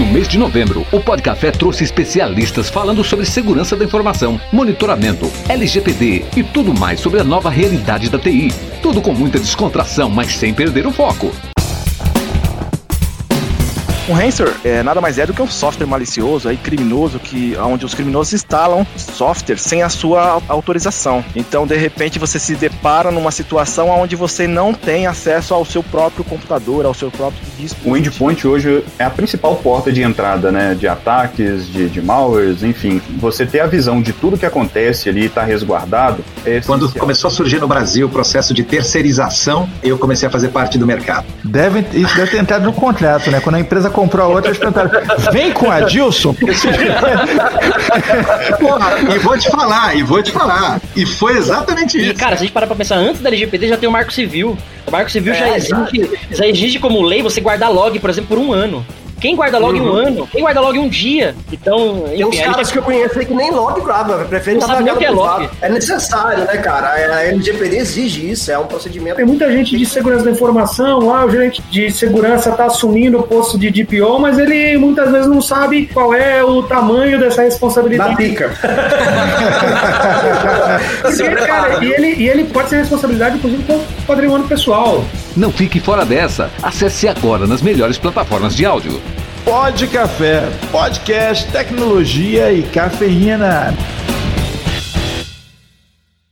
No mês de novembro, o Podcafé trouxe especialistas falando sobre segurança da informação, monitoramento, LGPD e tudo mais sobre a nova realidade da TI. Tudo com muita descontração, mas sem perder o foco. Um ransomware é nada mais é do que um software malicioso aí criminoso que onde os criminosos instalam software sem a sua autorização. Então, de repente, você se depara numa situação onde você não tem acesso ao seu próprio computador, ao seu próprio disco. O endpoint hoje é a principal porta de entrada, né, de ataques, de, de malwares, enfim. Você ter a visão de tudo que acontece ali, está resguardado. É Quando começou a surgir no Brasil o processo de terceirização, eu comecei a fazer parte do mercado. Deve, isso deve ter entrado no contrato, né? Quando a empresa comprou a outra, eles perguntaram: vem com a Dilson? Porra, e vou te falar, e vou te falar. E foi exatamente isso. E, cara, se a gente parar pra pensar, antes da LGPD já tem o Marco Civil. O Marco Civil é, já, exige, já exige como lei você guardar log, por exemplo, por um ano. Quem guarda log uhum. um ano? Quem guarda log um dia? Então, enfim, Tem uns caras gente... que eu conheço aí que nem log guarda, prefere não sabe nem o que é log. É necessário, né, cara? A LGPD exige isso, é um procedimento. Tem muita gente de segurança da informação, lá o gerente de segurança tá assumindo o posto de DPO, mas ele muitas vezes não sabe qual é o tamanho dessa responsabilidade. Da pica. Porque, cara, e ele, e ele pode ser responsabilidade, inclusive, com patrimônio pessoal. Não fique fora dessa. Acesse agora nas melhores plataformas de áudio. Pod Café, podcast, tecnologia e cafeína.